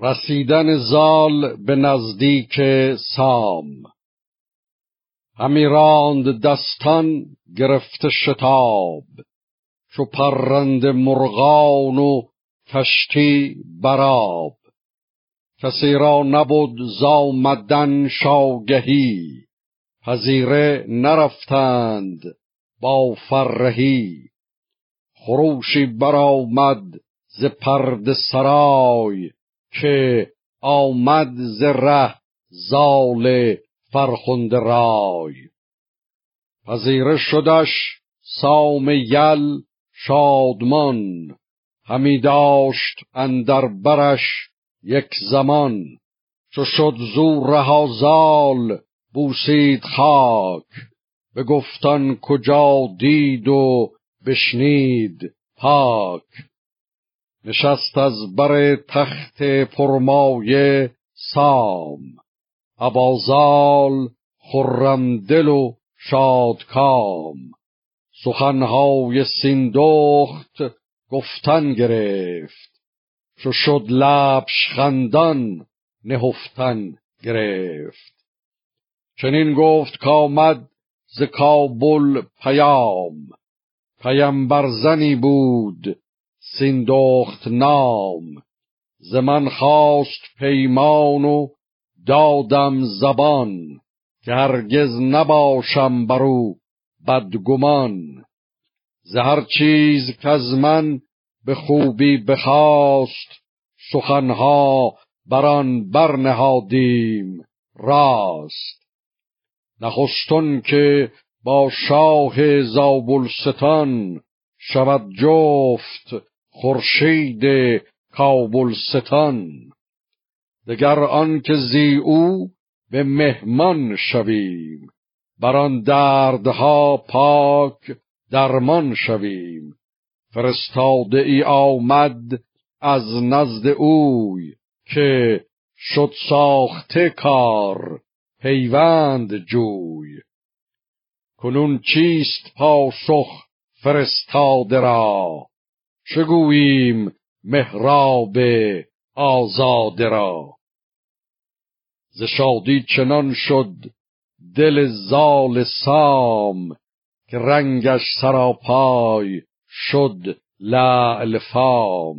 رسیدن زال به نزدیک سام. همی راند دستان گرفته شتاب. چو پرند مرغان و کشتی براب کسی را نبود زامدن شاگهی. پذیره نرفتند با فرهی. خروشی برآمد ز پرد سرای. که آمد ز زال فرخنده رای. پذیره شدش سام یل شادمان همی داشت اندر برش یک زمان. چو شد زو رها زال بوسید خاک به گفتان کجا دید و بشنید پاک. نشست از بر تخت پرمایه سام. ابازال خرم دل و شادکام. سخنهای سیندخت گفتن گرفت. چو شد لبش خندان نهفتن گرفت. چنین گفت کامد ز کابل پیام. پیمبر زنی بود سیندخت نام. ز من خواست پیمان و دادم زبان. که هرگز نباشم برو بدگمان. ز هر چیز از من به خوبی بخواست سخنها بران برنهادیم راست. نخستون که با شاه زابلستان شود جفت خورشید کابلستان. دگر آن که زی او به مهمان شویم بر آن دردها پاک درمان شویم. فرستاده ای آمد از نزد اوی که شد ساخته کار پیوند جوی. کنون چیست پاسخ فرستاده را؟ چگوییم مهراب آزاده را. ز شادی چنان شد دل زال سام که رنگش سراپای شد لعل فام.